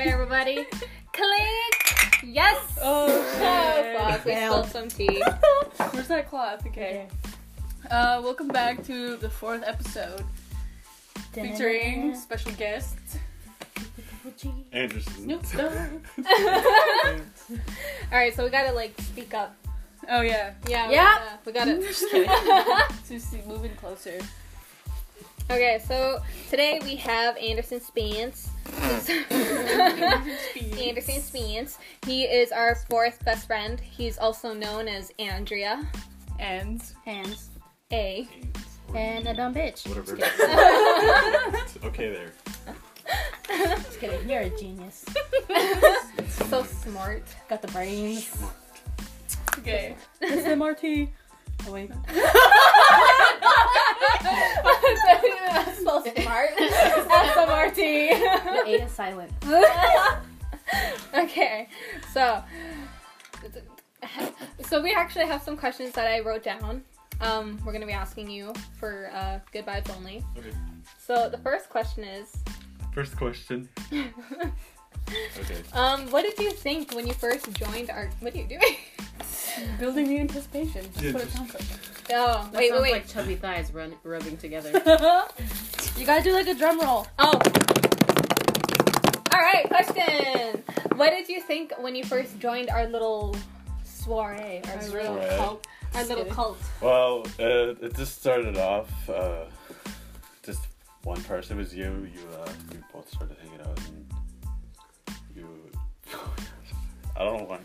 right, everybody. Clink! Yes! Oh, Oh, fuck. We spilled some tea. Where's that cloth? Okay. Uh, welcome back to the fourth episode featuring special guests Anderson. Snoop Dogg. Alright, so we gotta, like, speak up. Oh yeah. Yeah. we Yeah. gotta- We gotta. Just kidding. Just moving closer. Okay, so today we have Anderson Spence. Anderson Spence. He is our fourth best friend. He's also known as Andrea And Hands. A. And a dumb bitch. Whatever. okay there. Just kidding. You're a genius. So smart. Got the brains. okay. It's MRT. Oh wait. That's so smart. SMRT. The A is silent. okay, so so we actually have some questions that I wrote down. Um, we're gonna be asking you for uh, good vibes only. Okay. So the first question is, First question. Okay. um, what did you think when you first joined our? What are you doing? Building the anticipation. That's Yeah, what it sounds like. Oh, That wait, wait, sounds wait. like chubby thighs run, rubbing together. You gotta do like a drum roll. Oh. All right, question. What did you think when you first joined our little soiree, our Our little Soiree. cult, our little cult? Well, uh, it just started off. Uh, just one person was you. You, uh, you both started hanging out, and you. I don't know why.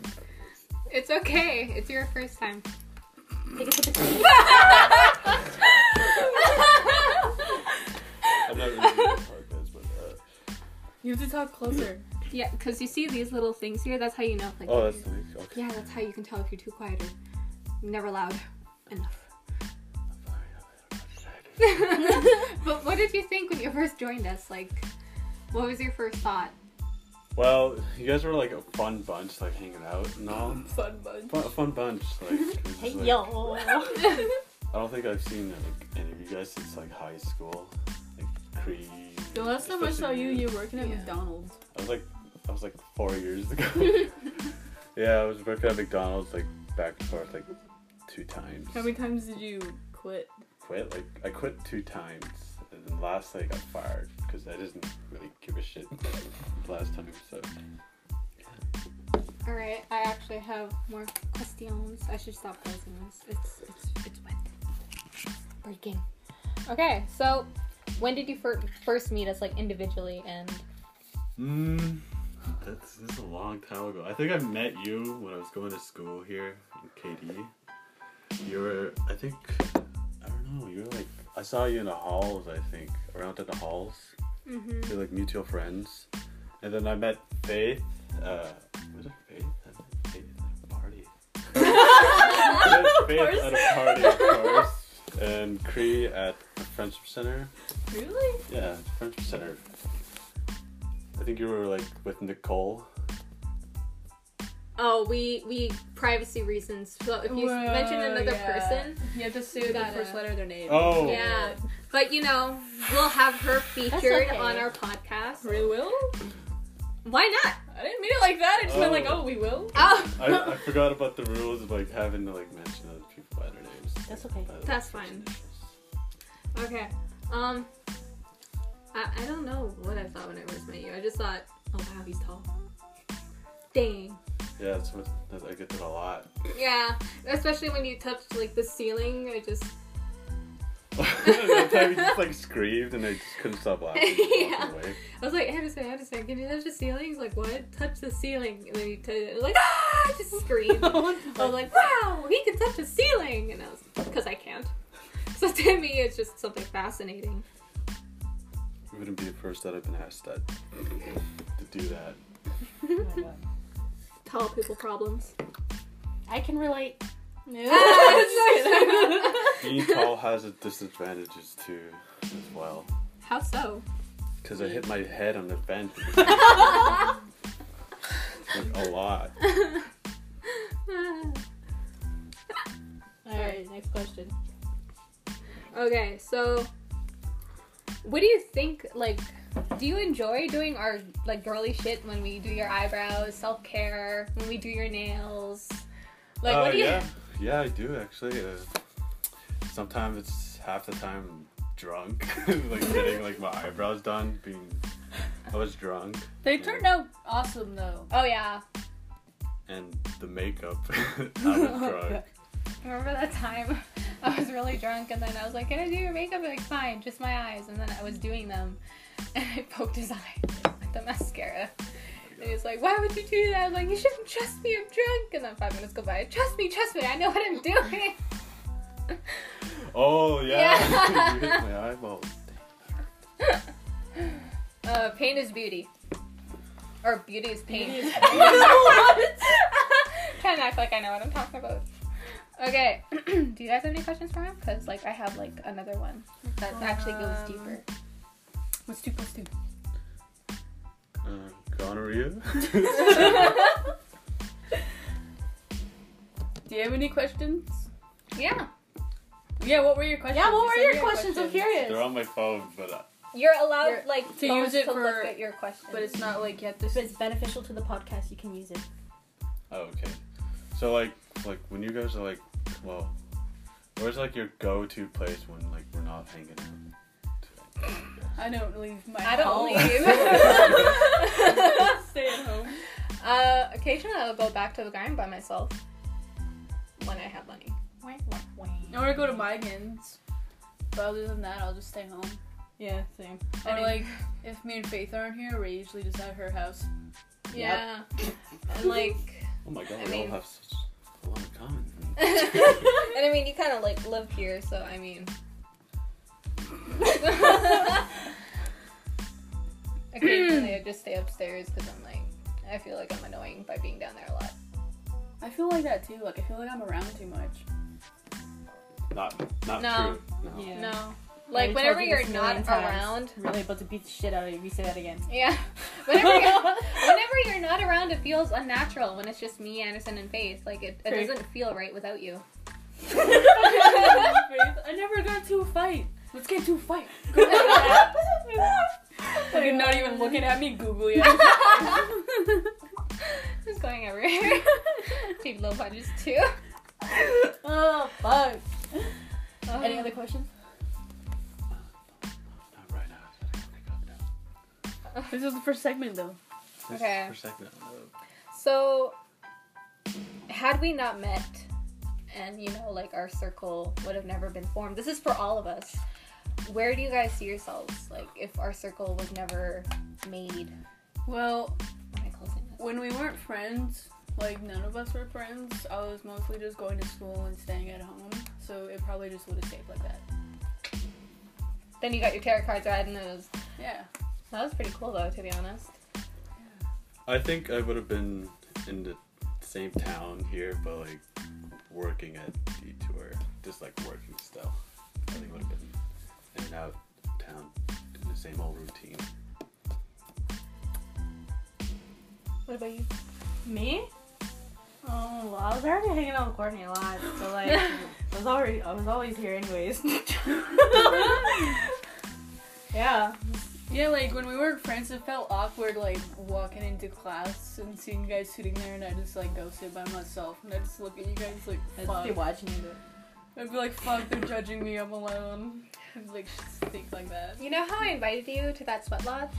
It's okay. It's your first time. Take a sip of tea. I'm not really good at podcasts, but. Uh, You have to talk closer. yeah, because you see these little things here. That's how you know. Like, oh, that's the week. Okay. yeah, that's how you can tell if you're too quiet or never loud enough. but what did you think when you first joined us? Like, what was your first thought? Well, you guys were like a fun bunch, like hanging out and all. Fun bunch. Fun, a fun bunch. Like, Hey just, like- yo. I don't think I've seen like any of you guys since like high school. Like Creed. The last time I saw you, you were working at Yeah. McDonald's. I was like, I was like four years ago. yeah, I was working at McDonald's like back and forth like two times. How many times did you quit? Quit like I quit two times, and then last I got fired because I didn't really give a shit last time. So All right, I actually have more questions. I should stop closing this. It's it's it's wet. Breaking. Okay, so when did you fir- first meet us, like individually, and Mm, that's this is a long time ago. I think I met you when I was going to school here in KD. You were, I think, I don't know. You were like, I saw you in the halls. I think around at the halls. mm-hmm. We're like mutual friends, and then I met Faith. Uh, was it Faith? I Faith at a party. I met Faith at a party, of course, and Cree at the Friendship Center. Really? Yeah, Friendship Center. I think you were like with Nicole. Oh, we we privacy reasons. So if you Whoa, mention another yeah. person, You have to say the first letter of their name. Oh. yeah. But you know, we'll have her featured okay. on our podcast. We will? Why not? I didn't mean it like that. I just meant like, Oh. oh, we will. Oh, I, I forgot about the rules of like having to like mention other people by their names. That's okay. By That's fine. okay. Um, I I don't know what I thought when I first met you. I just thought, oh wow, he's tall. Dang. Yeah, that's what that, I get that a lot. Yeah, especially when you touch like the ceiling. I just that time you just like screamed and I just couldn't stop laughing. Just Yeah. walking away. I was like, Anderson, Anderson, can you touch the ceiling? He's like, what? Touch the ceiling. And then he touched it. I was like, ah! I just screamed. I was like, wow, he can touch the ceiling. And I was, because I can't. So to me, it's just something fascinating. You wouldn't be the first that I've been asked that to do that. My God. Tall people problems. I can relate. Being tall has its disadvantages too, as well. How so? Because I hit my head on the vent like, a lot. Alright, next question. Okay, so what do you think? Like, do you enjoy doing our like girly shit when we do your eyebrows, self care, when we do your nails? Like, Uh, what do you? yeah, yeah, I do actually. Uh, sometimes it's half the time drunk, like getting like my eyebrows done. Being, I was drunk, They turned out awesome though. Oh yeah, and the makeup. I was drunk. remember that time I was really drunk and then I was like, "Can I do your makeup?" Like, fine, just my eyes. And then I was doing them, and I poked his eye with the mascara. And he's like, "Why would you do that?" I was like, "You shouldn't trust me. I'm drunk." And then five minutes go by. Trust me, trust me. I know what I'm doing. Oh yeah, Yeah. you hit my eyeball. Uh, pain is beauty. Or beauty is pain. Beauty is Trying to act like I know what I'm talking about. Okay. Do you guys have any questions for him? Because like I have like another one that actually goes Um, deeper. What's two plus two? Uh, gonorrhea. Do you have any questions? Yeah. Yeah, what were your questions? Yeah, what were said your you had questions? I'm curious. They're on my phone, but uh, You're allowed You're- like to use it to for- look at your questions. But it's not like you have to. If it's beneficial to the podcast, you can use it. oh, okay. So like, like when you guys are like, well, where's like your go-to place when like we're not hanging out? I don't leave my I don't home. leave. Stay at home. uh, occasionally I'll go back to the grind by myself when I have money. Or I want to go to Meigen's. But other than that, I'll just stay home. Yeah, same. Or I mean- like, if me and Faith aren't here, we're usually just at her house. Yeah. And like. Oh my god, I we mean- all have such a lot in common. and I mean, you kind of like live here, so I mean. Occasionally, hmm. I just stay upstairs because I'm like, I feel like I'm annoying by being down there a lot. I feel like that too. Like, I feel like I'm around too much. Not, not No. true. No. Yeah. No, like told whenever you you're this a million not times. around, Really about to beat the shit out of you if you say that again. yeah. Whenever you're, whenever you're not around, it feels unnatural. When it's just me, Anderson, and Faith, like it, it Faith. doesn't feel right without you. I never got to a fight. Let's get to a fight. Like, you're not even looking at me, googly eyes. Just going everywhere. Take low punches too. oh fuck. Any other questions? Not right now. I gotta pick up now. This is the first segment, though. This Okay. For a second. So, had we not met, and you know, like our circle would have never been formed. This is for all of us. Where do you guys see yourselves? Like, if our circle was never made. Well, Am I closing this? when we weren't friends, like none of us were friends, I was mostly just going to school and staying at home. So it probably just would have stayed like that. Then you got your tarot cards read, and it was Yeah. that was pretty cool though, to be honest. I think I would have been in the same town here, but like working at Detour, just like working still. Out town, doing the same old routine. What about you? Me? Oh, well, I was already hanging out with Courtney a lot, so like, I was already, I was always here anyways. yeah. Yeah, like when we weren't friends, it felt awkward, like walking into class and seeing you guys sitting there, and I just like go sit by myself, and I just look at you guys like, I'd fuck. be watching you. I'd be like, fuck, they're judging me, I'm alone. And like think like that. You know how I invited you to that sweat lodge?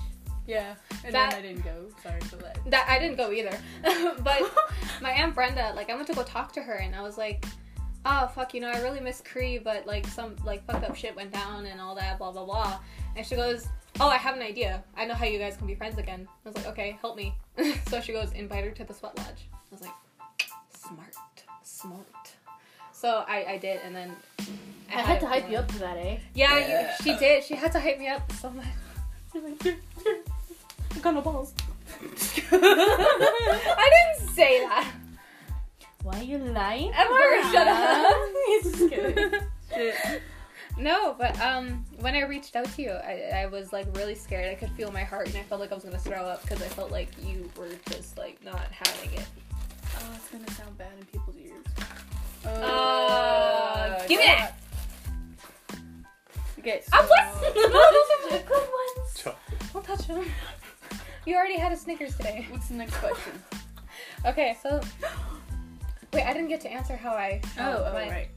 Yeah, and That- then I didn't go. Sorry for that. That I didn't go either. but my aunt Brenda, like I went to go talk to her and I was like, Oh fuck, you know, I really miss Cree, but like some like fucked up shit went down and all that, blah blah blah. And she goes, Oh, I have an idea. I know how you guys can be friends again. I was like, Okay, help me. so she goes, invite her to the sweat lodge. I was like, Smart. Smart. So I, I did and then I had to a hype you up for that, eh? Yeah, Yeah. You, she did. She had to hype me up so much. She's like, "Here, here, I got no balls. I didn't say that. Why are you lying? Emma, shut up. Just kidding. Shit. No, but um, when I reached out to you, I, I was like really scared. I could feel my heart, and I felt like I was gonna throw up because I felt like you were just like not having it. Oh, it's gonna sound bad in people's ears. Uh, give me that. Okay, so, I'm what? no, those are the good ones. Chocolate. Don't touch him. You already had a Snickers today. What's the next question? Okay, so wait, I didn't get to answer how I. how Oh, oh, my- right.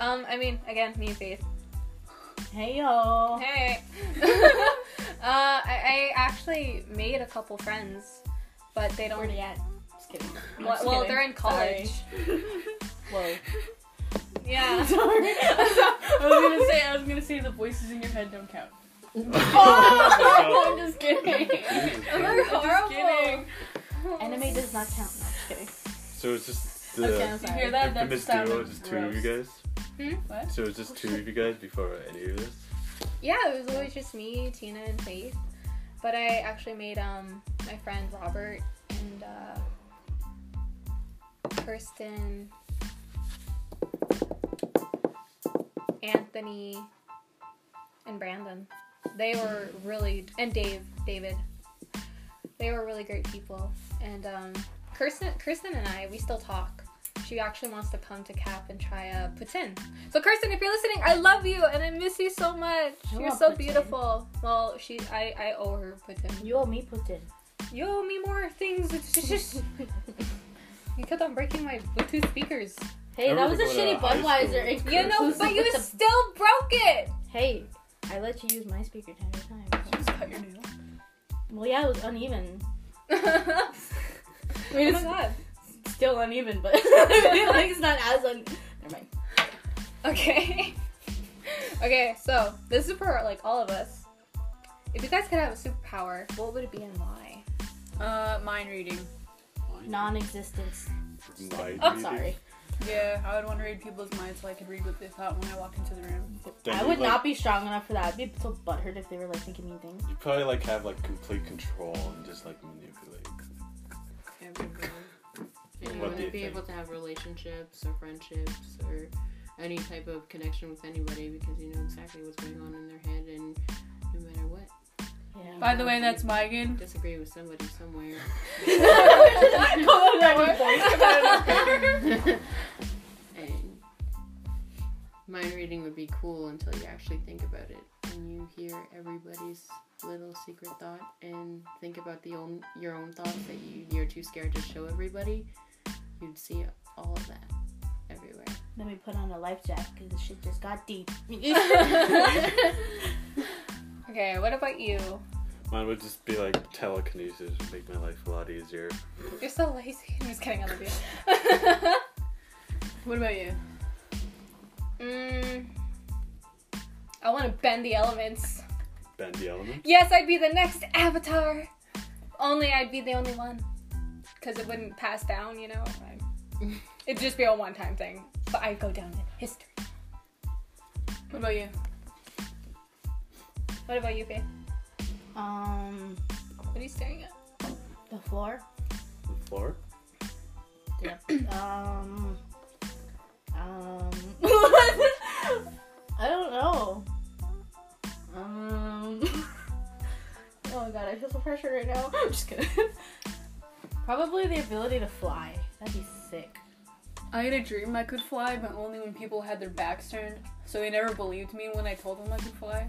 Um, I mean, again, me and Faith. Hey yo. Hey. uh, I, I actually made a couple friends, but they don't. Where they at? Just kidding. Well, just well, kidding. they're in college. Whoa. Yeah. Sorry. I was gonna say, I was gonna say the voices in your head don't count. Oh I'm just kidding. Jesus I'm Christ. horrible. kidding. Anime does not count. No, just kidding. So it's just the Okay, I'm You hear that? That's infamous the sound duo, just two of you gross. guys. What? So it's just two of you guys before any of this. Yeah, it was always just me, Tina, and Faith. But I actually made um my friend Robert and uh, Kirsten, Anthony, and Brandon. They were really and Dave, David. They were really great people. And um, Kirsten, Kirsten and I, we still talk. She actually wants to come to Cap and try a poutine. So Kirsten, if you're listening, I love you and I miss you so much. I You're so beautiful. Well, she, I, I owe her poutine. You owe me Putin. You owe me more things. It's just you kept on breaking my Bluetooth speakers. Hey, that was a shitty going to Budweiser. You know, but you still broke it. Hey, I let you use my speaker ten at a time. Just cut your nail. Well, yeah, it was uneven. oh I mean, my it's god. still uneven, but I feel like it's not as un. Never mind. Okay. okay, so this is for like all of us. If you guys could have a superpower, what would it be and why? Uh, mind reading. Non-existence. Mind Oh, reading. Sorry. Yeah, I would want to read people's minds so I could read what they thought when I walked into the room. Then I you'd, like- not be strong enough for that. I'd be so butthurt if they were like thinking mean things. You probably like have like complete control and just like manipulate. Everybody. And you What do you wouldn't be think? able to have relationships or friendships or any type of connection with anybody because you know exactly what's going on in their head and no matter what. Yeah. By the way, that's Maiigan. Disagree with somebody somewhere. and mind reading would be cool until you actually think about it and you hear everybody's little secret thought and think about the own your own thoughts that you you're too scared to show everybody. You'd see all of that everywhere. Let me put on a life jacket because the shit just got deep. Okay, what about you? Mine would just be like telekinesis, would make my life a lot easier. You're so lazy. I'm just kidding, I love you. What about you? mm, I want to bend the elements. Bend the elements. Yes, I'd be the next avatar. Only I'd be the only one. Because it wouldn't pass down, you know? It'd just be a one time thing. But I'd go down in history. What about you? What about you, Faith? um, What are you staring at? the floor. The floor. Yeah. um, um, I don't know. Um, oh my god, I feel so pressure right now. I'm just kidding. Probably the ability to fly. That'd be sick. I had a dream I could fly, but only when people had their backs turned. So they never believed me when I told them I could fly.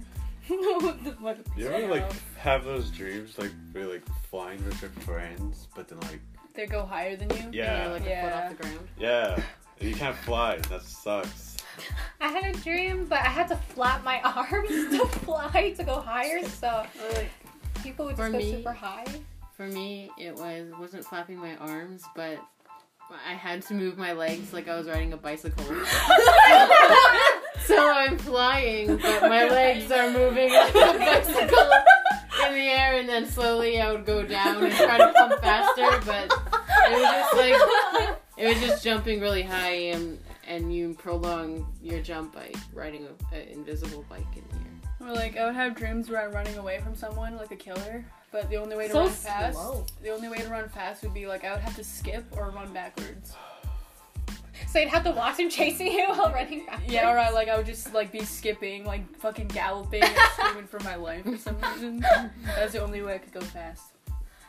You ever like have those dreams like where you're, like flying with your friends, but then like They go higher than you. And yeah, you're like a foot Yeah. off the ground. yeah, and you can't fly. That sucks. I had a dream, but I had to flap my arms to fly to go higher, so like, people would just go me- super high. For me, it was wasn't flapping my arms, but I had to move my legs like I was riding a bicycle. So I'm flying, but my legs are moving like a bicycle in the air, and then slowly I would go down and try to pump faster. But it was just like it was just jumping really high, and and you prolong your jump by riding an invisible bike in the air. or like I would have dreams where I'm running away from someone, like a killer. But the only way to So run fast, slow. the only way to run fast would be like I would have to skip or run backwards. So you'd have to watch him chasing you while running backwards. Yeah, or I, like I would just like be skipping, like fucking galloping and screaming for my life for some reason. That's the only way I could go fast.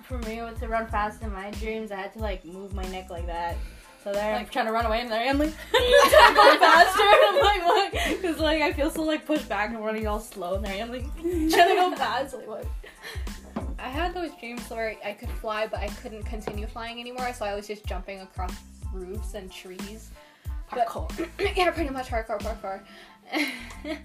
For me, with to run fast in my dreams, I had to like move my neck like that. So they're Like- trying to run away, and they're I'm like trying to go faster. And I'm like, what? Because like I feel so like pushed back and running all slow, and they're I'm like trying to go fast. Like what? I had those dreams where I could fly, but I couldn't continue flying anymore, so I was just jumping across roofs and trees. But- yeah, pretty much hardcore parkour.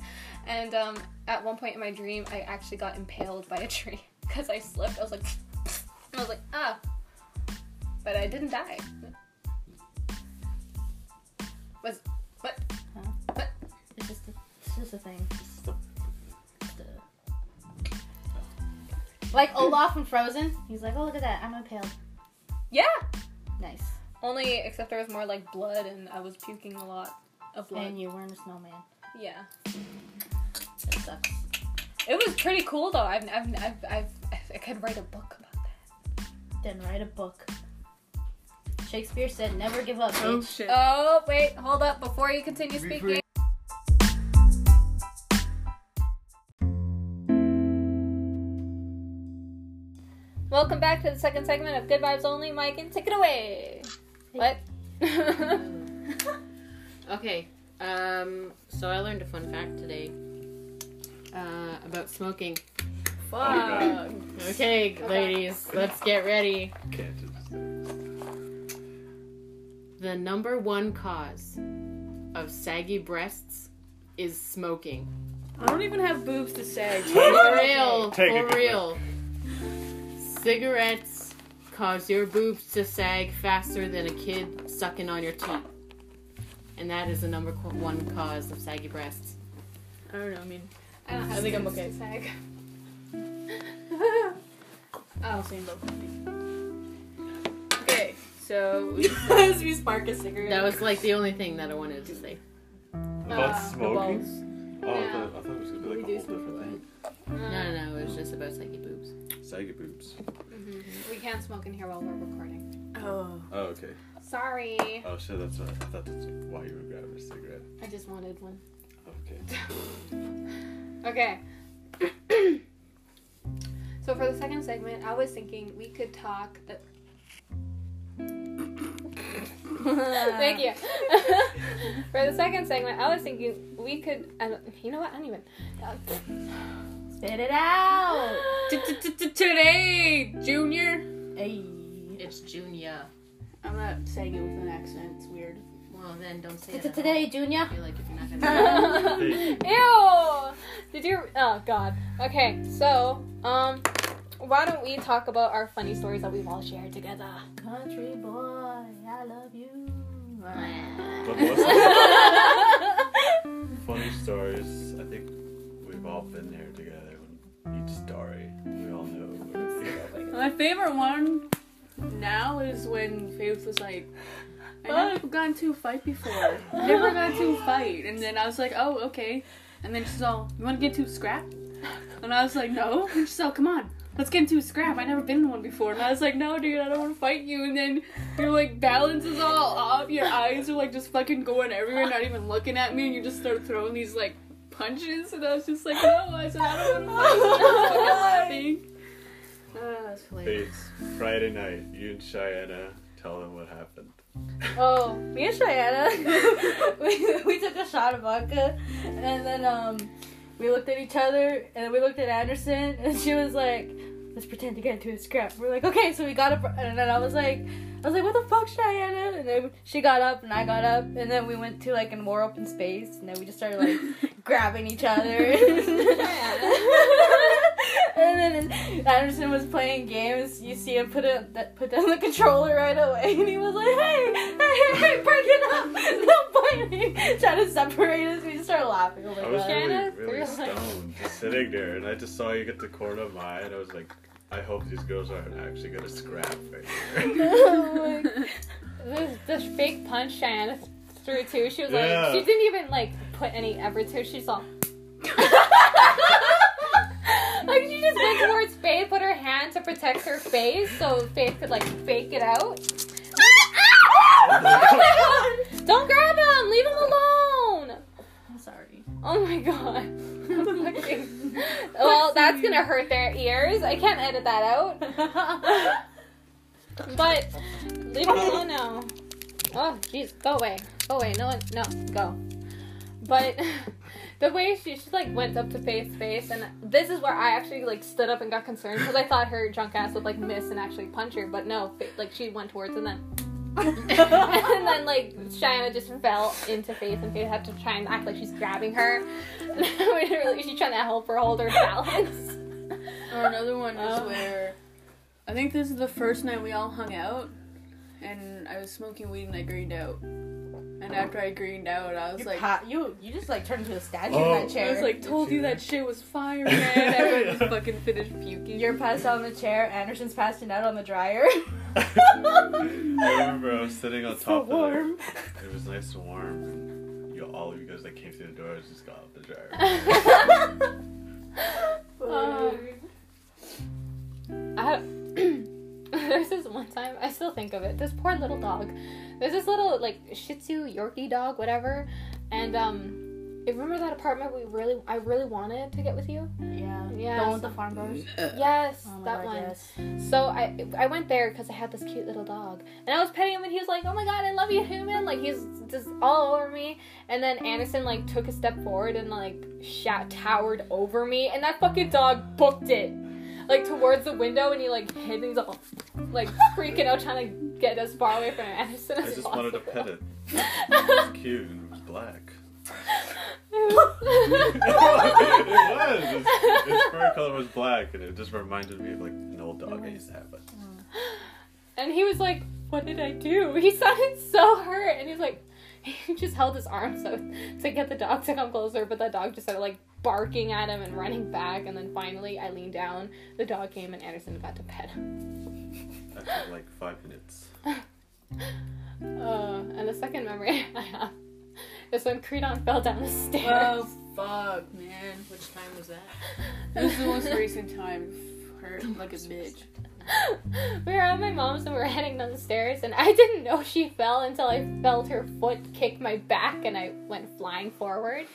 and um, at one point in my dream, I actually got impaled by a tree because I slipped. I was like, I was like, ah, but I didn't die. Was what? It's just a, it's just a thing. Just a- Like Olaf from Frozen. He's like, oh look at that, I'm impaled. Yeah. Nice. Only except there was more like blood, and I was puking a lot of blood. And you weren't a snowman. yeah. That sucks. It was pretty cool though. I've, I've, I've, I've, I could write a book about that. Then write a book. Shakespeare said, never give up, Oh shit. Oh wait, hold up before you continue Refresh. speaking. Welcome back to the second segment of Good Vibes Only. Mike, and take it away. What? Okay. Um. So I learned a fun fact today. Uh, about smoking. Fuck. Okay, ladies, let's get ready. The number one cause of saggy breasts is smoking. I don't even have boobs to sag. For real, Take for it, real. Cigarettes cause your boobs to sag faster than a kid sucking on your teeth. And that is the number one cause of saggy breasts. I don't know. I mean, I don't I think I'm okay. Sag. I'll say both. Okay, so As we spark a cigarette. That was like the only thing that I wanted to say. About Uh, smoking? balls. Oh, I thought, I thought it was gonna be like We a do whole smoke different thing. No, no, no, it was just about saggy boobs. Saggy boobs. Mhm. We can't smoke in here while we're recording. Oh. Oh, okay. Sorry. Oh shit, that's what, I thought that's why you were grabbing a cigarette. I just wanted one. Okay. Okay. so for the second segment, I was thinking we could talk. Uh, Thank you. for the second segment, I was thinking we could. I don't- you know what? I don't even. Spit it out. Today, Junior. Hey. It's Junior. I'm not saying it with an accent. It's weird. Well, then don't say it. Today. Junior. I feel like if you're not gonna. Ew! Did you? Oh God. Okay, so um, why don't we talk about our funny stories that we've all shared together? Country boy, I love you. But most of the funny stories, I think we've all been there together. When each story, we all know. What it's My favorite one now is when Faith was like, I never got into a fight before. Never got into a fight. And then I was like, oh, okay. And then she's all, you want to get into a scrap? And I was like, no. And she's all, come on, let's get into a scrap. I've never been in one before. And I was like, no, dude, I don't want to fight you. And then your like balance is all off. Your eyes are like just fucking going everywhere, not even looking at me. And you just start throwing these like punches. And I was just like, no. I said, I don't want to fight you. I was fucking laughing. Ah, that's hilarious. Faith, Friday night, you and Cheyenne tell them what happened. Oh, me and Cheyenne, we, we took a shot of vodka, and then um, we looked at each other, and then we looked at Anderson, and she was like, "Let's pretend to get into a scrap." We're like, "Okay," so we got up, and then I was like, "I was like, what the fuck, Cheyenne?" And then she got up, and I got up, and then we went to like a more open space, and then we just started like grabbing each other. and then Anderson was playing games. You see him put it put down the controller right away, and he was like, "Hey, hey, hey, break it up! Don't bite me!" Trying to separate us. We just started laughing. Oh my I was god. really, really really? stoned, just sitting there, and I just saw you get the corner of my eye, and I was like, I hope these girls aren't actually gonna scrap right here. Oh This, this fake punch Shannon threw too. She was Yeah. like, she didn't even like put any effort to. it. She saw. like she just went towards Faith, put her hand to protect her face so Faith could like fake it out. Don't grab him! Leave him alone! I'm sorry. Oh my god. Well, that's gonna hurt their ears. I can't edit that out. But leave him alone now. Oh, jeez, go away, go away. No one, no, go. But the way she, she like went up to Faith's face, and this is where I actually like stood up and got concerned because I thought her drunk ass would like miss and actually punch her, but no, Faith, like she went towards and then. And then like Cheyenne just fell into Faith, and Faith had to try and act like she's grabbing her. And really, she's trying to help her hold her balance. Or another one is Oh. where I think this is the first night we all hung out, and I was smoking weed and I greened out. And after I greened out, I was You, like, pa- you you just like turned into a statue Oh. in that chair. I was like, told you that shit was fire, man. I just fucking finished puking. You're passed out on the chair. Anderson's passing out on the dryer. I remember I was sitting on so top of warm. it. It was nice and warm. And you, all of you guys that came through the doors just got out the dryer. Uh, I, there's this one time I still think of it. This poor little dog. There's this little like Shih Tzu Yorkie dog, whatever. And um, you remember that apartment we really, I really wanted to get with you. Yeah. Yeah, The one with the farm doors. Yes, Oh that God, one. yes. So I I went there because I had this cute little dog, and I was petting him, and he was like, "Oh my god, I love you, human!" Like he's just all over me. And then Anderson like took a step forward and like shat towered over me, and that fucking dog booked it, like towards the window, and he like hid, and he's all like freaking out, trying to get as far away from Anderson I just possible. wanted to pet it. It was cute and it was black. it was. Its, its fur color was black, and it just reminded me of like an old dog I used to have. But mm. And he was like, What did I do? He sounded so hurt. And he's like, He just held his arm so to get the dog to come closer, but the dog just started like barking at him and running back. And then finally, I leaned down. The dog came, and Anderson got to pet him. after like five minutes, Uh, and the second memory I have is when Creedon fell down the stairs. Oh fuck, man. Which time was that? This is the most recent time. Hurt like a bitch. we were at my mom's and we were heading down the stairs, and I didn't know she fell until I felt her foot kick my back, and I went flying forward.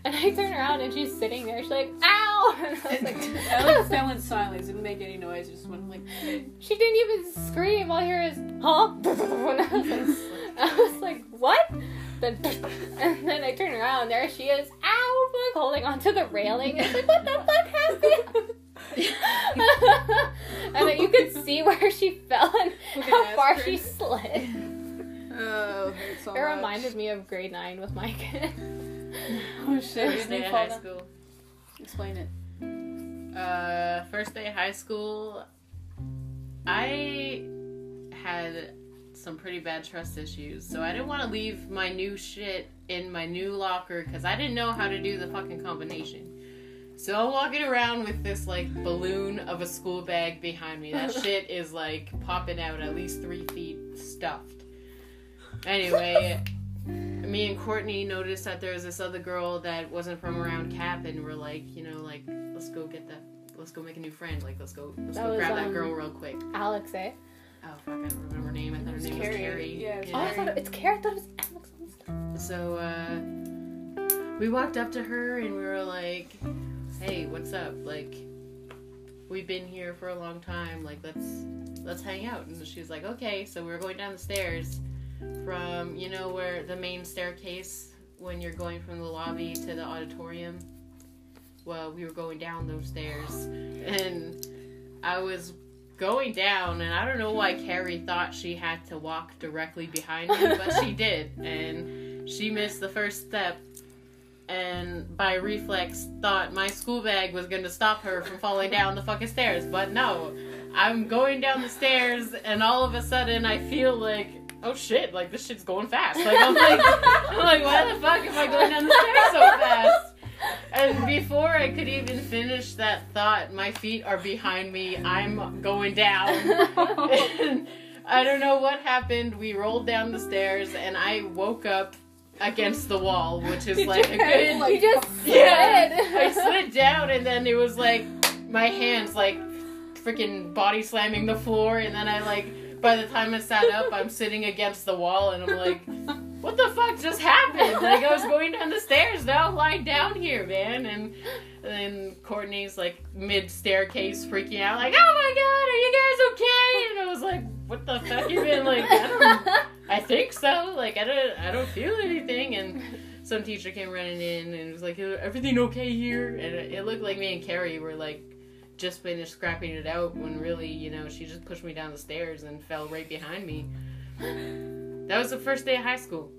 And I turn around and she's sitting there. She's like, "Ow!" And I was like, like fell in silence. Didn't make any noise. Just went like. she didn't even scream. All I hear is, "Huh?" And I was like, I was like, "What?" Then, and then I turn around. There she is. Ow! Fuck! Holding onto the railing. It's like, what the fuck happened? and then you could see where she fell and how far she slid. Oh, so It much. reminded me of grade nine with my kid. Oh shit! First day of high down- school. Explain it. Uh, first day of high school, I had some pretty bad trust issues, so I didn't want to leave my new shit in my new locker because I didn't know how to do the fucking combination. So I'm walking around with this like balloon of a school bag behind me. That shit is like popping out at least three feet stuffed. Anyway, me and Courtney noticed that there was this other girl that wasn't from around Cap, and we're like, you know, like let's go get that. Let's go make a new friend. Like let's go. Let's That go was, grab um, that girl real quick. Alex, eh? Oh fuck, I don't remember her name. I thought her was name Carrie. was Carrie. Yeah, it was Oh, I thought it, it's Carrot. I thought it was Alex. So uh, we walked up to her and we were like, "Hey, what's up? Like, we've been here for a long time. Like, let's let's hang out." And she was like, "Okay." So we were going down the stairs from you know where the main staircase when you're going from the lobby to the auditorium. Well, we were going down those stairs, and I was going down, and I don't know why Carrie thought she had to walk directly behind me, but she did, and she missed the first step, and by reflex thought my school bag was going to stop her from falling down the fucking stairs, but no, I'm going down the stairs, and all of a sudden I feel like. Oh shit! Like this shit's going fast. Like I'm like, I'm like, why the fuck am I going down the stairs so fast? And before I could even finish that thought, my feet are behind me. I'm going down. And I don't know what happened. We rolled down the stairs, and I woke up against the wall, which is like a good. you just slid. Yeah, I slid down, and then it was like my hands like freaking body slamming the floor, and then I like. By the time I sat up, I'm sitting against the wall, and I'm like, "What the fuck just happened?" Like I was going down the stairs, now lying down here, man, and. Then Courtney's like mid staircase freaking out, like, "Oh my god, are you guys okay?" And I was like, "What the fuck?" Even like, I don't, I think so. Like I don't I don't feel anything and some teacher came running in and was like, "Everything okay here?" And it looked like me and Carrie were like just finished scrapping it out when really, you know, she just pushed me down the stairs and fell right behind me. That was the first day of high school.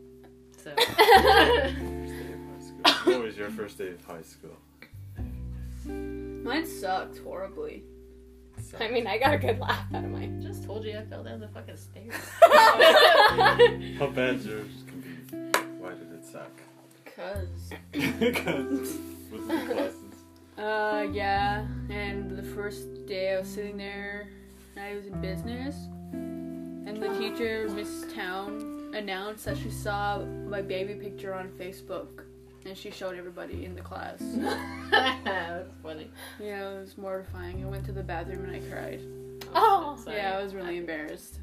So First day of high school. What was your first day of high school? Mine sucked horribly. I mean, I got a good laugh out of mine. just told you I fell down the fucking stairs. How bad yours can be? Why did it suck? Cause. Because with the classes. Uh, yeah. And the first day I was sitting there, I was in business, and the teacher, Miss Town, announced that she saw my baby picture on Facebook, and she showed everybody in the class. That's funny. Yeah, it was mortifying. I went to the bathroom and I cried. Oh. Sorry. Yeah, I was really embarrassed.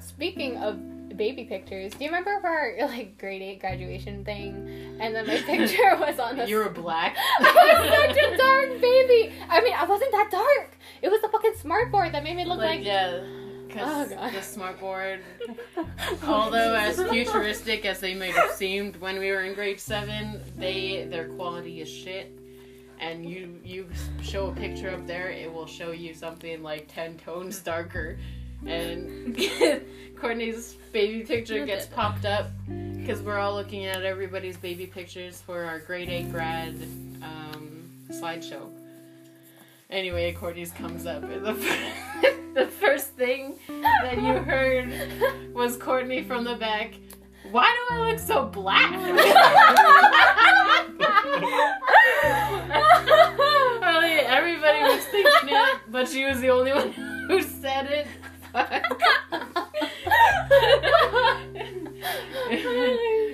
Speaking of baby pictures, do you remember for our like grade eight graduation thing? And then my picture was on the. You were black. I was such a dark baby. I mean, I wasn't that dark. It was the fucking smart board that made me look like, like. yeah. Oh, Because God. the smart board, although as futuristic as they might have seemed when we were in grade seven, they their quality is shit. And you you show a picture up there, it will show you something like ten tones darker. And Courtney's baby picture gets popped up because we're all looking at everybody's baby pictures for our grade eight grad um, slideshow. Anyway, Courtney's comes up, and the the first thing that you heard was Courtney from the back. Why do I look so black? Everybody was thinking it, but she was the only one who said it.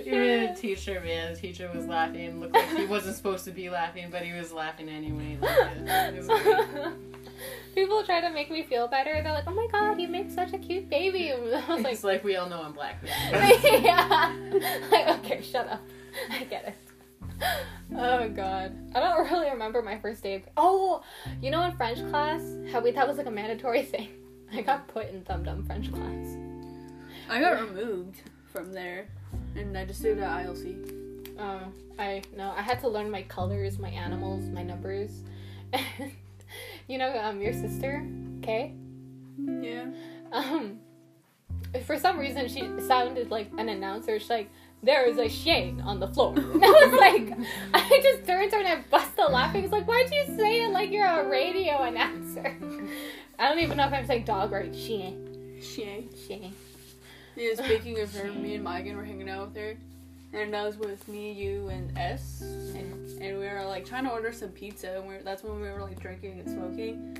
Even the teacher, man, the teacher was laughing. Looked like he wasn't supposed to be laughing, but he was laughing anyway. Like, was. People try to make me feel better. They're like, "Oh my god, you make such a cute baby." And I was like, it's like we all know I'm black. yeah. Like, okay, shut up. I get it. Oh god. I don't really remember my first day of Oh, you know in French class, how we that was like a mandatory thing. I got put in thumb dumb French class. I got removed from there, and I just did the ILC. Um, I no, I had to learn my colors, my animals, my numbers. you know, um, your sister, Kay. Yeah. Um, for some reason, she sounded like an announcer. She's like, "There is a shade on the floor." And I was like, I just turned to her and I busted laughing. It's like, why'd you say it like you're a radio announcer? I don't even know if I'm saying dog right. Shane, She. Shane. Yeah, speaking of her, me and Maiigan were hanging out with her. And that was with me, you, and S. And, and we were like trying to order some pizza. And we were, that's when we were like drinking and smoking.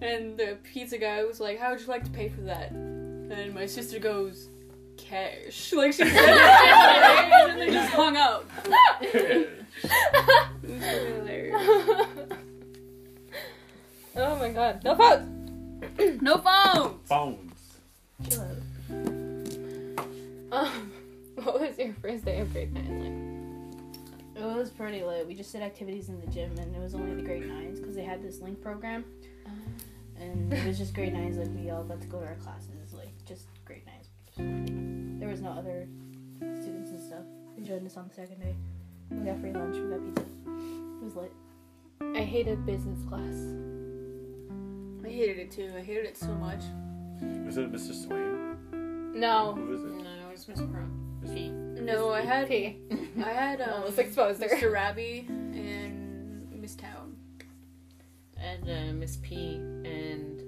And the pizza guy was like, How would you like to pay for that? And my sister goes, Cash. Like she said it, and then just hung up. It was really hilarious. oh my god, no phones. No phones! Phones. Um, what was your first day of grade nine like? It was pretty lit. We just did activities in the gym, and it was only the grade nines because they had this link program, and it was just grade nines. Like we all got to go to our classes, like just grade nines. There was no other students and stuff. They joined us on the second day. We got free lunch. We got pizza. It was lit. like? I hated business class. I hated it too. I hated it so much. Was it Mr. Swain? No. Who was it? No, it's Miss Crumb. P. No, I had P. I had um, Almost exposed her. Mr. Rabby and Miss Town. and uh, Miss P, and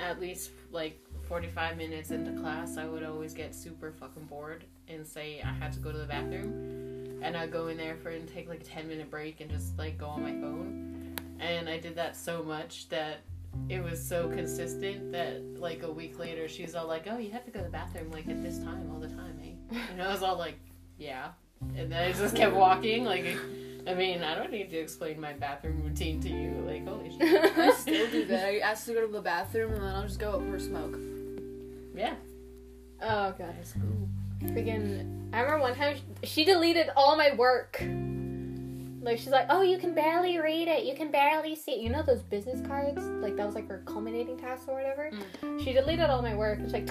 at least like 45 minutes into class, I would always get super fucking bored and say I had to go to the bathroom, and I'd go in there for and take like a 10 minute break and just like go on my phone, and I did that so much that it was so consistent that like a week later she's all like, "Oh, you have to go to the bathroom like at this time all the time, eh?" And I was all like, "Yeah," and then I just kept walking like. I mean, I don't need to explain my bathroom routine to you. Like, holy shit. I still do that. I ask to go to the bathroom and then I'll just go up for a smoke. Yeah. Oh god, it's cool. Freaking, I remember one time she, she deleted all my work. Like she's like, oh, you can barely read it, you can barely see it. You know those business cards? Like that was like her culminating task or whatever. Mm. She deleted all my work. It's like,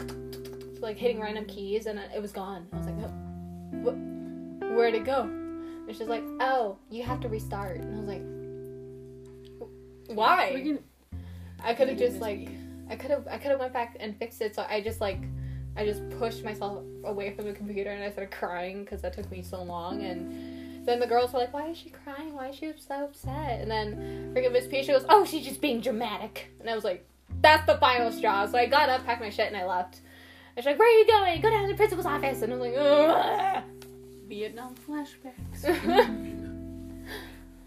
like hitting random keys, and it was gone. I was like, oh, what? Where'd it go? And she's like, oh, you have to restart. And I was like, why? Freaking- I could have just like, I could have, I could have went back and fixed it. So I just like, I just pushed myself away from the computer and I started crying because that took me so long. And then the girls were like, why is she crying? Why is she so upset? And then freaking Miss Pisha goes, oh, she's just being dramatic. And I was like, that's the final straw. So I got up, packed my shit, and I left. And she's like, where are you going? Go down to the principal's office. And I was like, Ugh. Vietnam flashbacks.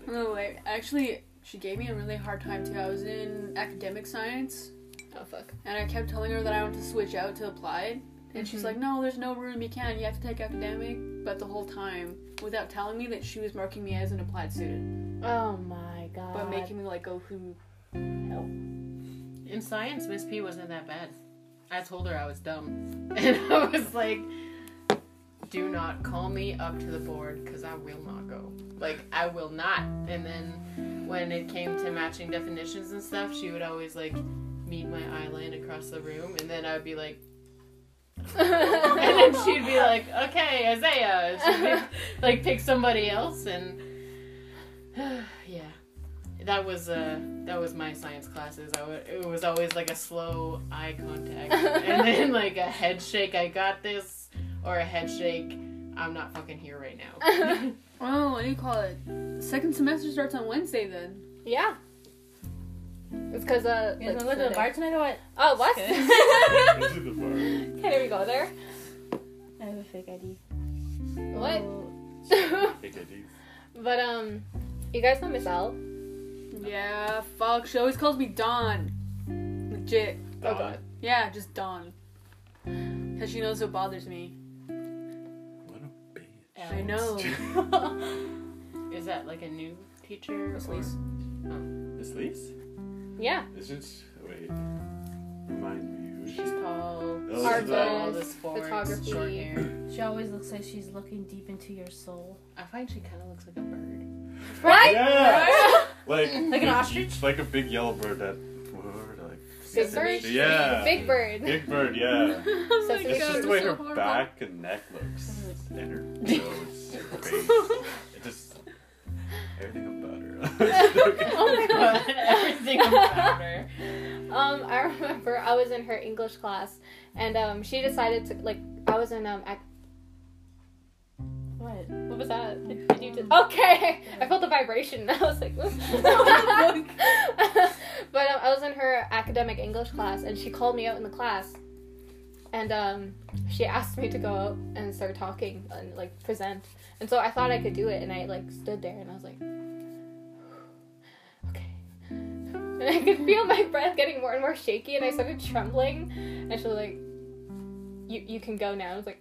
oh wait, actually, she gave me a really hard time too. I was in academic science, oh fuck. and I kept telling her that I wanted to switch out to applied, and she's Mhm. like, "No, there's no room. You can't. You have to take academic." But the whole time, without telling me that she was marking me as an applied student, Oh my god. but making me like go through hell. In science, Miss P wasn't that bad. I told her I was dumb. And I was like, do not call me up to the board because I will not go. Like, I will not. And then when it came to matching definitions and stuff, she would always like meet my eye line across the room. And then I would be like, and then she'd be like, okay, Isaiah. She'd be, like pick somebody else. And yeah. That was uh that was my science classes. I would, it was always like a slow eye contact, and then like a head shake. I got this, or a head shake. I'm not fucking here right now. Oh, what do you call it? Second semester starts on Wednesday then. yeah. It's because uh. You like, gonna go to the bar tonight or what? Oh what? Okay. Go to the bar. Can't even go there. I have a fake ID. What? Fake IDs. but um, you guys know Miss L? Yeah, fuck. She always calls me Dawn. Legit. Oh god. Yeah, just Dawn. Cause she knows it bothers me. What. I know. Is that like a new teacher? Miss or- Lise. Oh. Miss Lise? Yeah. Isn't wait. Remind me who She's she tall. Oh, Art she's book. all photography. short hair. She always looks like she's looking deep into your soul. I find she kind of looks like a bird. Right? Yeah! like Like an ostrich? Like a big yellow bird that what word, like Big bird? Yeah. Big bird. Big bird, yeah. So It's it's just the way so her horrible. back and neck looks. And her nose, her face. It just everything about her. Oh my god. Everything about her. Um, I remember I was in her English class, and um, she decided to like I was in um. Ac- What? what was that? Did, you? Okay, I felt the vibration. And I was like, but um, I was in her academic English class, and she called me out in the class, and um, she asked me to go out and start talking and like present, and so I thought I could do it, and I like stood there, and I was like, okay. And I could feel my breath getting more and more shaky, and I started trembling. And she was like, "You you can go now." I was like,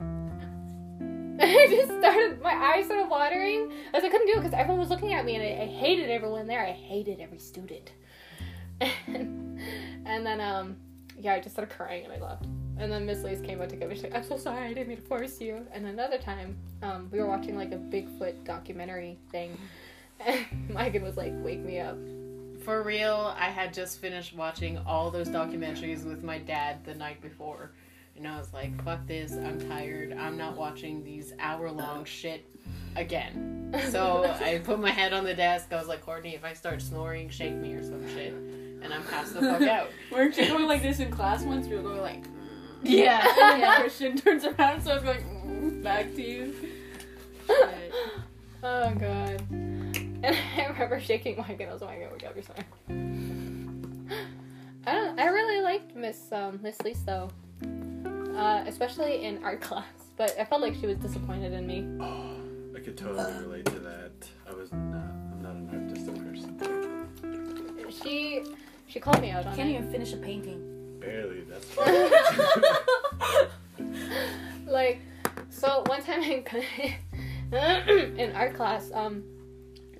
I just started. My eyes started watering. I was like, I couldn't do it because everyone was looking at me, and I, I hated everyone there. I hated every student. And, and then um yeah, I just started crying and I left. And then Miss Lise came out to get me. She's like, "I'm so sorry. I didn't mean to force you." And another time, um, we were watching like a Bigfoot documentary thing, and Megan was like, "Wake me up." For real, I had just finished watching all those documentaries with my dad the night before. And I was like, fuck this, I'm tired. I'm not watching these hour long shit again. So I put my head on the desk. I was like, Courtney, if I start snoring, shake me or some shit. And I'm passed the fuck out. Weren't you going like this in class once? We were going like, Yeah. and then Christian turns around, so I was going mm, back to you. Shit. Oh god. And I remember shaking Megan. I was like, "Oh my god, you're sorry." I don't. I really liked Miss um, Miss Lise though, uh, especially in art class. But I felt like she was disappointed in me. Oh, I could totally relate to that. I was not. I'm not an artistic person. She she called me out on Can't it. even finish a painting. Barely. That's. like so one time in in art class um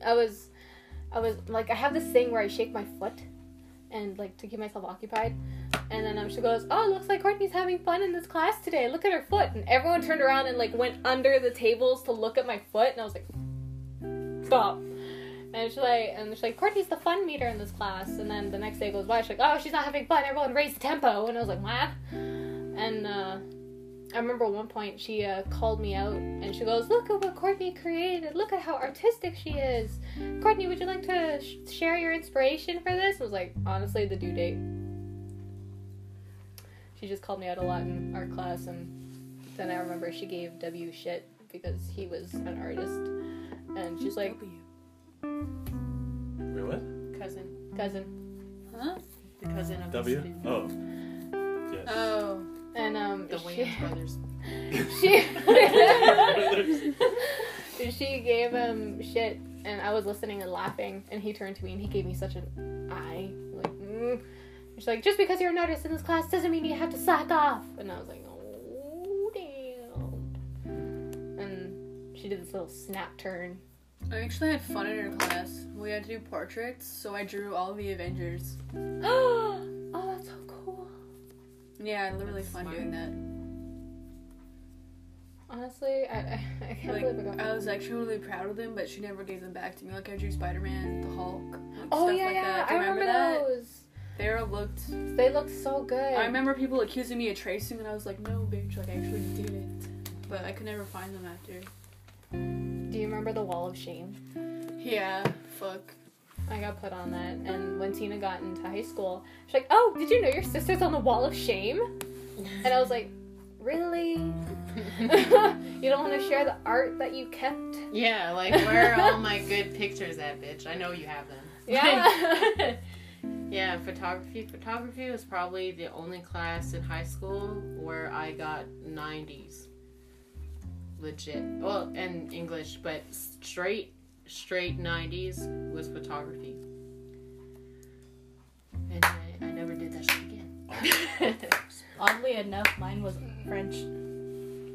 i was i was like i have this thing where i shake my foot and like to keep myself occupied and then um, she goes oh looks like courtney's having fun in this class today look at her foot and everyone turned around and like went under the tables to look at my foot and i was like stop and she's like, and she's like, Courtney's the fun meter in this class. And then the next day goes by, she's like, oh, she's not having fun. Everyone raise the tempo. And I was like, what? And uh, I remember one point she uh, called me out and she goes, "Look at what Courtney created. Look at how artistic she is. Courtney, would you like to sh- share your inspiration for this?" I was like, honestly, the due date. She just called me out a lot in art class, and then I remember she gave W shit because he was an artist, and she's like, Wait, what? Cousin. cousin, Huh? The cousin of W? the. Oh. Yes. Oh. and um, The she, Wayans brothers. she she gave him shit, and I was listening and laughing, and he turned to me and he gave me such an eye, like, mm. She's like, just because you're an artist in this class doesn't mean you have to slack off, and I was like, oh damn, and she did this little snap turn. I actually had fun in her class. We had to do portraits, so I drew all the Avengers. oh, that's so cool. Yeah, I had really That's fun smart. doing that. Honestly, I I, I can't Like, believe I got. I was actually really proud of them, but she never gave them back to me. Like I drew Spider Man, the Hulk, like, oh stuff yeah, like yeah, that. Do I you remember, that? those. They looked. They looked so good. I remember people accusing me of tracing, and I was like, no, bitch, like I actually did it. But I could never find them after. Do you remember the Wall of Shame? Yeah, fuck. I got put on that, and when Tina got into high school, she's like, "Oh, did you know your sister's on the Wall of Shame?" And I was like, "Really? you don't want to share the art that you kept?" Yeah, like where are all my good pictures at, bitch? I know you have them. Yeah. yeah, photography. Photography was probably the only class in high school where I got 90s. Legit. Well, and English, but straight, straight 90s was photography. And I, I never did that shit again. Oddly enough, mine was French.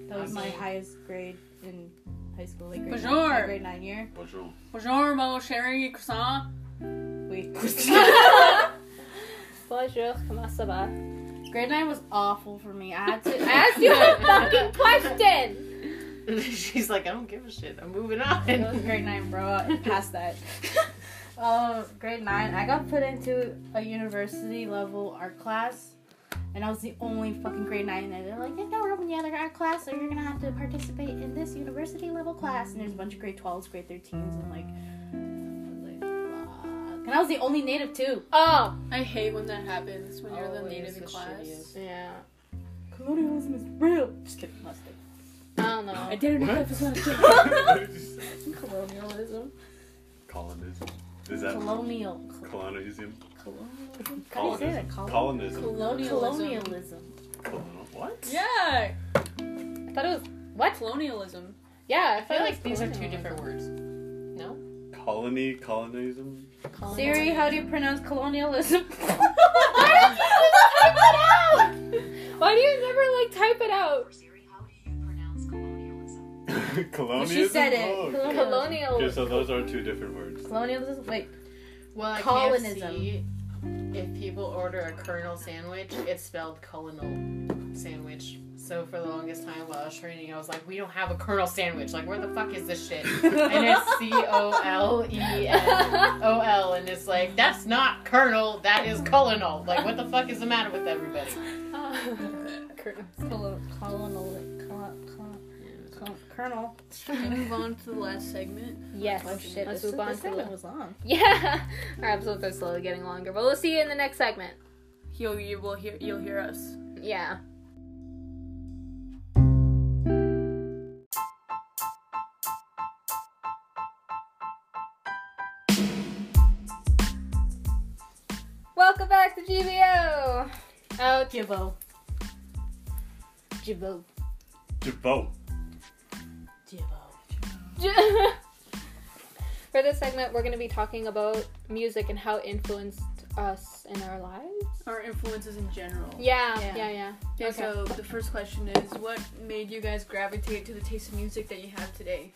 That was my highest grade in high school, like grade, Bonjour. nine, my grade nine year. Bonjour. Bonjour, mon chéri croissant. Wait, Bonjour, comment ça va? grade nine was awful for me. I had to. I asked you a fucking question. She's like, I don't give a shit. I'm moving It was on. grade nine, bro. I passed that. um, grade nine, I got put into a university level art class, and I was the only fucking grade nine there. They're like, "There's no room in the other art class, so you're gonna have to participate in this university level class." And there's a bunch of grade twelves, grade thirteens, and like, And I was the only native too. Oh, I hate when that happens when you're the oh, native in the class. shittiest. yeah. Colonialism is real. Just kidding, must I don't know. Identity What? theft is not a joke. Colonialism. Colonism. Is that Colonial. colonialism? Colonialism. How do you say that? Col- Colonism. Colonialism. Colonialism. Colonial- What? Yeah, I thought it was what? colonialism. Yeah, I I feel feel like like these are two different words. No? Colony, colonism? Siri, how do you pronounce colonialism? Why don't you just type it out? Why do you never like type it out? Siri, how do you pronounce colonialism? Colonialism? She said it. Oh, okay. Colonial. Okay, so those are two different words. Colonialism. Wait. Well, at Colonism. KFC, if people order a Colonel sandwich, it's spelled Colonel sandwich. So for the longest time while I was training, I was like, we don't have a Colonel sandwich. Like, where the fuck is this shit? And it's C O L E N O L, and it's like, that's not Colonel, that is Colonel. Like, what the fuck is the matter with everybody? Colonel. Colonel. Colonel. Colonel. Can we move on to the last segment? yes. Oh shit! Let's This, move on this segment the. was long. Yeah. Our episodes are slowly getting longer, but we'll see you in the next segment. You'll you will hear you'll hear us. Yeah. GBO. Oh, Gibbo. GBO. Jabot. Gibbo. For this segment, we're going to be talking about music and how it influenced us in our lives. Our influences in general. Yeah, Yeah. yeah, yeah. Yeah, Okay. so the first question is what made you guys gravitate to the taste of music that you have today?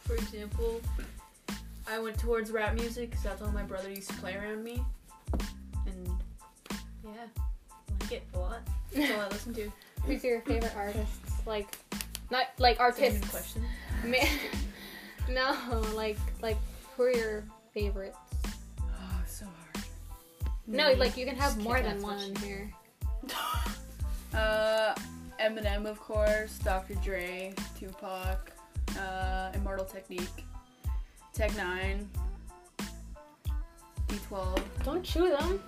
For example, I went towards rap music because that's all my brother used to play around me. And yeah, I like it a lot. That's all I listen to. Who's your favorite artists? Like, not like That's a artists. question. Ma- no, like, like who are your favorites? Oh, so hard. No, like you can have Just more than one shit. here. Uh, Eminem, of course, Dr. Dre, Tupac, uh, Immortal Technique, Tech Nine, D12. Don't chew them.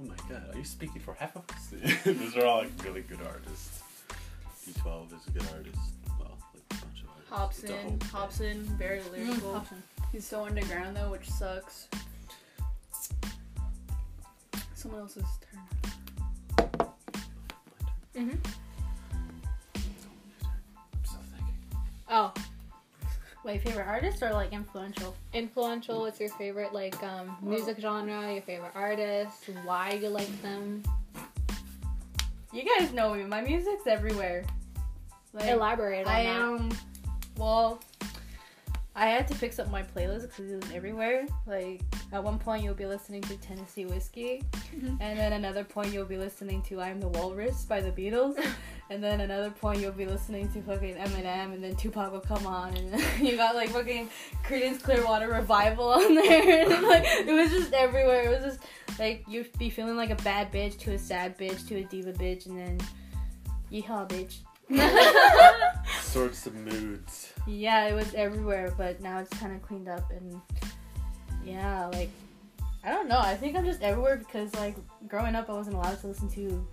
Oh my god, are you speaking for half of us? These are all like really good artists. D12 is a good artist. Well, like a bunch of artists. It's Hopsin, thing. Hopsin, very lyrical. He's so underground though, which sucks. Someone else's turn. Mm-hmm. Wait, favorite artist or like influential? influential. What's your favorite like um, music genre? Your favorite artist? Why you like them? You guys know me. My music's everywhere. Like, Elaborate on I that. am. Well, I had to fix up my playlist because it was everywhere. Like at one point you'll be listening to Tennessee Whiskey, Mhm. and then another point you'll be listening to "I'm the Walrus" by the Beatles, and then another point you'll be listening to fucking Eminem, and then Tupac will come on, and you got like fucking Creedence Clearwater Revival on there, and then, like it was just everywhere. It was just like you'd be feeling like a bad bitch to a sad bitch to a diva bitch, and then yeehaw bitch. Sorts of moods. Yeah, it was everywhere, but now it's kind of cleaned up and yeah, like I don't know. I think I'm just everywhere because like growing up, I wasn't allowed to listen to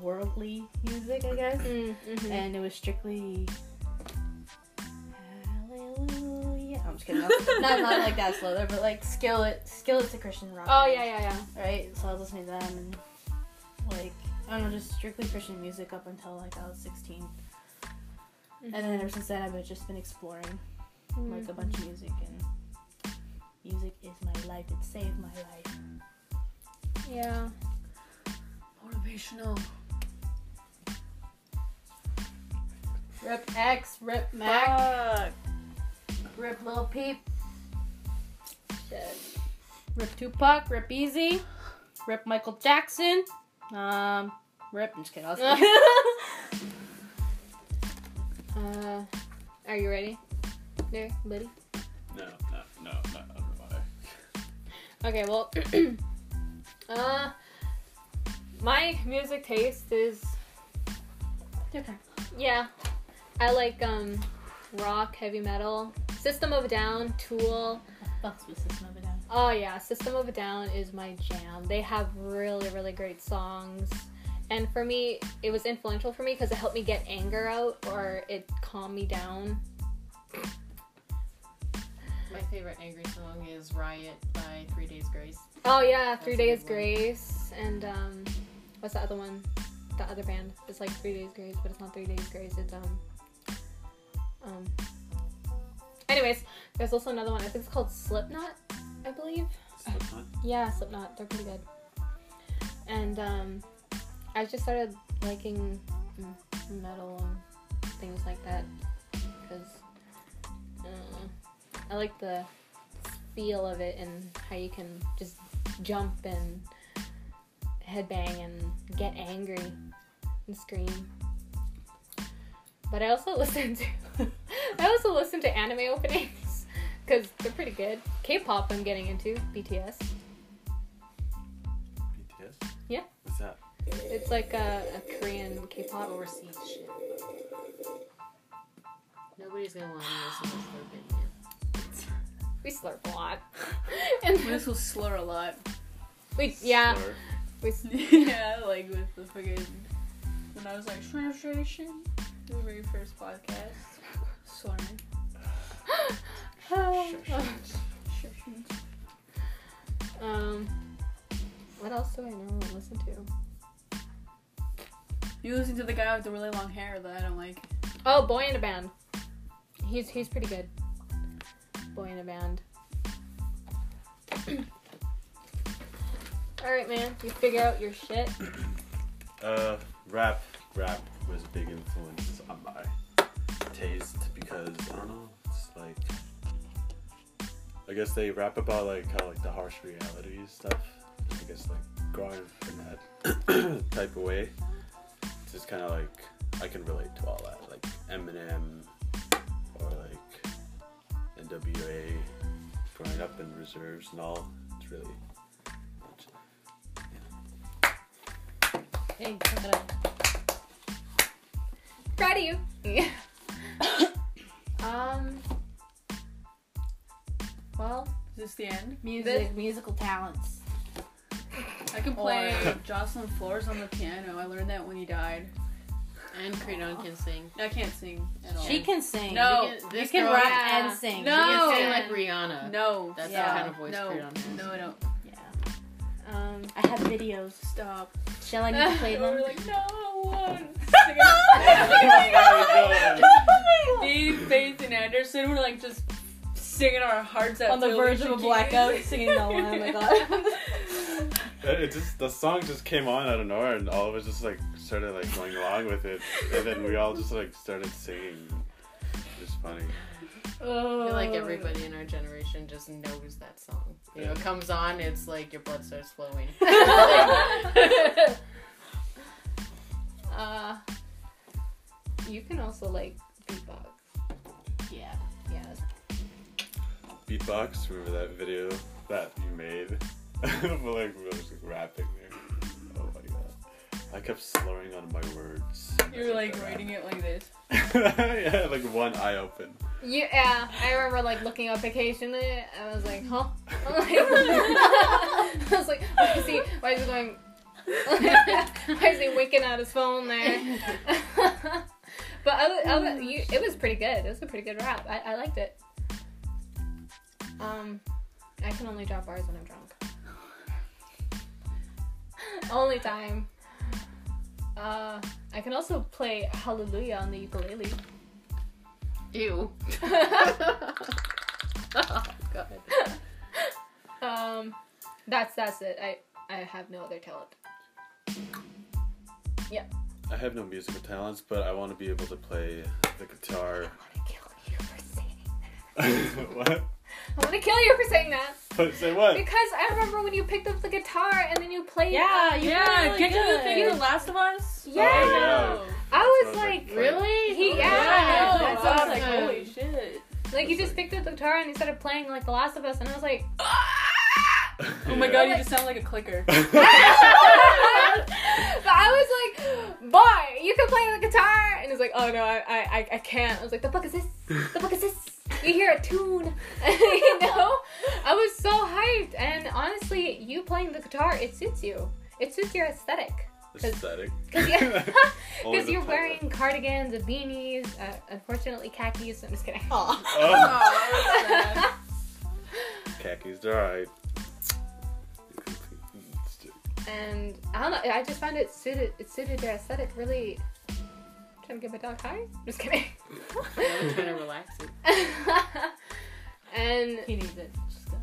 worldly music, I guess, Mm, mhm. and it was strictly Hallelujah. I'm just kidding. not not like that slow there, but like skillet, skillet a Christian rock. Oh bands, yeah, yeah, yeah. Right. So I was listening to them and like I don't know, just strictly Christian music up until like I was 16, and then ever since then I've just been exploring like a bunch of music and music is my life. It saved my life. Yeah. Motivational. rip x rip mac. Rip lil peep. Shit. rip tupac rip easy rip michael jackson. Um rip i'm just kidding I was Uh, are you ready? There, buddy. No, no, no, no, I don't know why. Okay, well, uh, my music taste is different yeah. I like um, rock, heavy metal, System of a Down, Tool. fucks with system of a down Oh yeah, System of a Down is my jam. They have really, really great songs. And for me, it was influential for me because it helped me get anger out or it calmed me down. My favorite angry song is Riot by Three Days Grace. Oh yeah, That's Three Days good one. Grace and um, what's the other one? The other band. It's like Three Days Grace, but it's not Three Days Grace. It's um, um. Anyways, there's also another one. I think it's called Slipknot, I believe. Slipknot? Yeah, Slipknot. They're pretty good. And um, I just started liking metal and things like that because uh, I like the feel of it and how you can just jump and headbang and get angry and scream. But I also listen to I also listen to anime openings because they're pretty good. K-pop I'm getting into BTS. BTS? Yeah. What's that? It's like a, a Korean K-pop. Overseas shit. Nobody's gonna want to listen to slurping. We slurp a lot. and This will slur a lot. we yeah Slur. we s- yeah, like with the fucking. When I was like, translation, the very first podcast. Slurring. um what else do I normally listen to? You listen to the guy with the really long hair that I don't like. Oh, Boyinaband. He's he's pretty good. Boyinaband. All right, man. You figure out your shit. Uh, rap, rap was a big influence on my taste because I don't know. It's like I guess they rap about like kind of like the harsh reality stuff. I guess like growing up in that type of way, it's just kind of like I can relate to all that, like Eminem or like NWA, growing up in reserves and all. It's really much. hey look at that. Proud of you. Yeah. um. Well, Is this the end? Music, musical talents. I can play Jocelyn Flores on the piano. I learned that when he died. And Kraton can sing. I can't sing at all. She can sing. No. She can- you can girl- rap Yeah. and sing. No. She can sing like Rihanna. No. That's Yeah. the kind of voice no. Kraton has. No, I don't. Yeah. um, I have videos. Stop. Shall I need to play them? We're like, no one. Oh Me, Faith, and Anderson were like just singing our hearts out On the verge of a blackout, singing No One. Oh my god. It just the song just came on out of nowhere, and all of us just like started like going along with it, and then we all just like started singing. It was funny. I feel like everybody in our generation just knows that song. You know, it comes on, it's like your blood starts flowing. uh, you can also like beatbox. Yeah. Yeah. Beatbox, remember that video that you made? but like we were just like, rapping there. Oh my god. I kept slurring on my words. You were like writing it like this. yeah, like one eye open. Yeah, I remember like looking up occasionally. I was like, huh? I'm I was like, why is he? Why is he going? why is he winking at his phone there? but other, other, you, it was pretty good. It was a pretty good rap. I, I liked it. Um, I can only drop bars when I'm drunk. only time. Uh, I can also play Hallelujah on the ukulele. Ew. oh, God. Um, that's that's it. I I have no other talent. Yeah. I have no musical talents, but I want to be able to play the guitar. I want to kill you for saying that. what? I want to kill you for saying that But say what? because I remember when you picked up the guitar and then you played. Yeah, uh, you yeah, really get to the good. thing The Last of Us? Oh, yeah. Oh, I was Sounds like, like Really? He- yeah. Yeah, That's I was like, holy shit. like you just picked up the guitar and you started playing like The Last of Us, and I was like, Oh my god, you just sound like a clicker. but I was like, boy, you can play the guitar, and it's like, oh no, I I I can't. I was like, the fuck is this? The fuck is this? You hear a tune, you know? I was so hyped, and honestly, you playing the guitar, it suits you. It suits your aesthetic. Aesthetic. Because you're, Only 'cause the you're title. wearing cardigans and beanies, uh, unfortunately khakis. I'm just kidding. Aw. Oh, khakis, alright. and I don't know. I just found it suited. It suited your aesthetic really. Trying to get my dog high. Just kidding. I'm trying to relax it. and He needs it. Just gonna-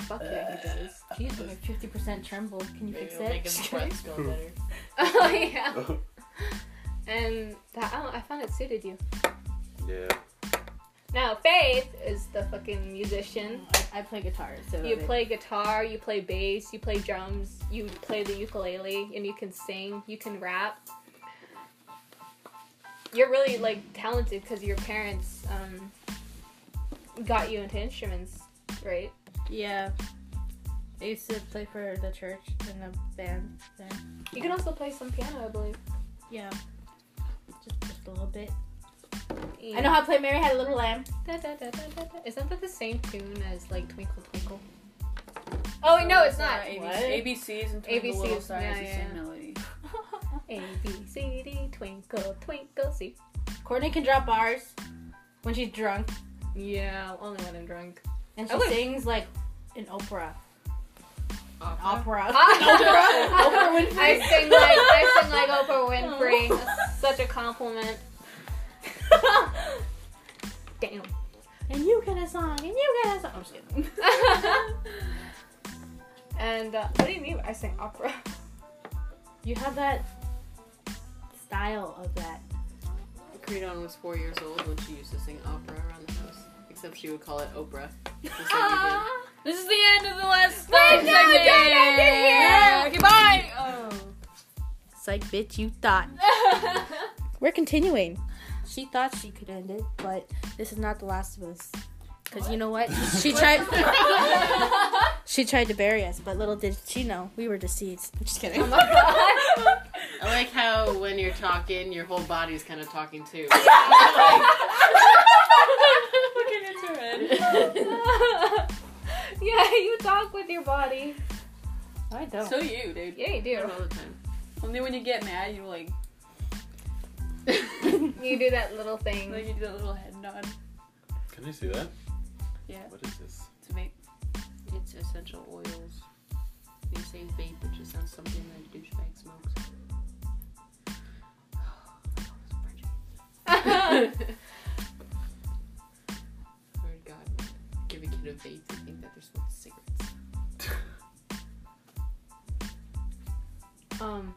fuck yeah, he does. Jeez, my fifty percent tremble. Can you Maybe fix it'll make his it? breath go better. Oh yeah. And that I, oh, I found it suited you. yeah. Now Faith is the fucking musician. I, I play guitar, so You play guitar, you play bass, you play drums, you play the ukulele, and you can sing, you can rap. You're really like talented because your parents um, got you into instruments, right? Yeah. I used to play for the church in the band there. You can also play some piano, I believe. Yeah. Just, just a little bit. I know how to play Mary Had a Little Lamb. Da, da, da. Isn't that the same tune as like Twinkle Twinkle? Oh wait, no, it's not. ABC? ABCs and Twinkle Little ABCs, Stars, yeah, the yeah. Same melody. A B C D Twinkle Twinkle. See? Courtney can drop bars when she's drunk, Yeah, only when I'm drunk. and I she would- sings like an opera. Opera? Opera. Ah! Oprah Winfrey. I sing like I sing like Oprah Winfrey. That's such a compliment. Damn. and you get a song, and you get a song. I'm just kidding. and uh, what do you mean? I sing opera. You have that style of that. Kraton was four years old when she used to sing opera around the house. Except she would call it Oprah. Just like you Ah. This is the end of the last Wait, no, segment. don't end it here. Yeah, Okay, bye. Oh. Psych, bitch, you thought. We're continuing. She thought she could end it, but this is not The Last of Us. Because you know what? She tried. she tried to bury us, but little did she know we were deceased. I'm just kidding. Oh my god. I like how when you're talking, your whole body's kind of talking too. Looking into her head. yeah, you talk with your body. I don't. So you, dude. Yeah, you do. all the time. Only when you get mad, you like, You do that little thing. like you do that little head nod. Can I see that? Yeah, What is this? to make. It's essential oils. You say vape, it just sounds something that a douchebag smokes. Swear to God, give a kid a vape, they think that they're smoking cigarettes. um,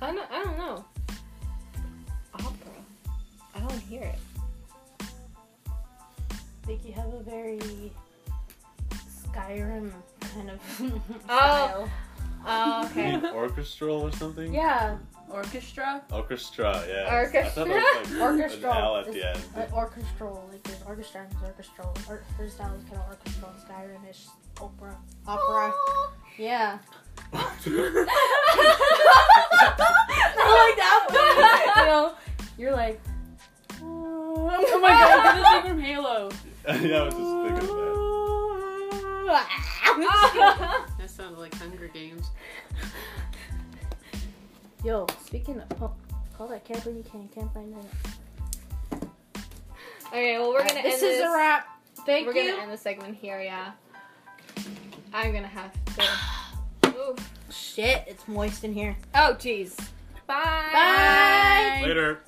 I don't, I don't know. Opera. I don't hear it. I think you have a very Skyrim kind of Oh. style. Oh, You okay. mean orchestral or something? Yeah, Orchestra? Orchestra, yeah. I Orchestra. thought that was like Orchestral. an L at the end. uh, orchestral. Like there's orchestra and there's orchestral. Or, her style is kind of orchestral, Skyrim-ish, opera, opera. Yeah. Not like that one. You know, you're like. Oh my god, this is from Halo. yeah, I was just thinking of That sounded like Hunger Games. Yo, speaking of, oh, call that can't believe you can't can't find it. okay, well, we're gonna this end is this. a wrap. Thank you. we're gonna end the segment here, yeah. I'm gonna have to. Oof. Shit, it's moist in here. Oh, jeez. Bye. Bye. Later.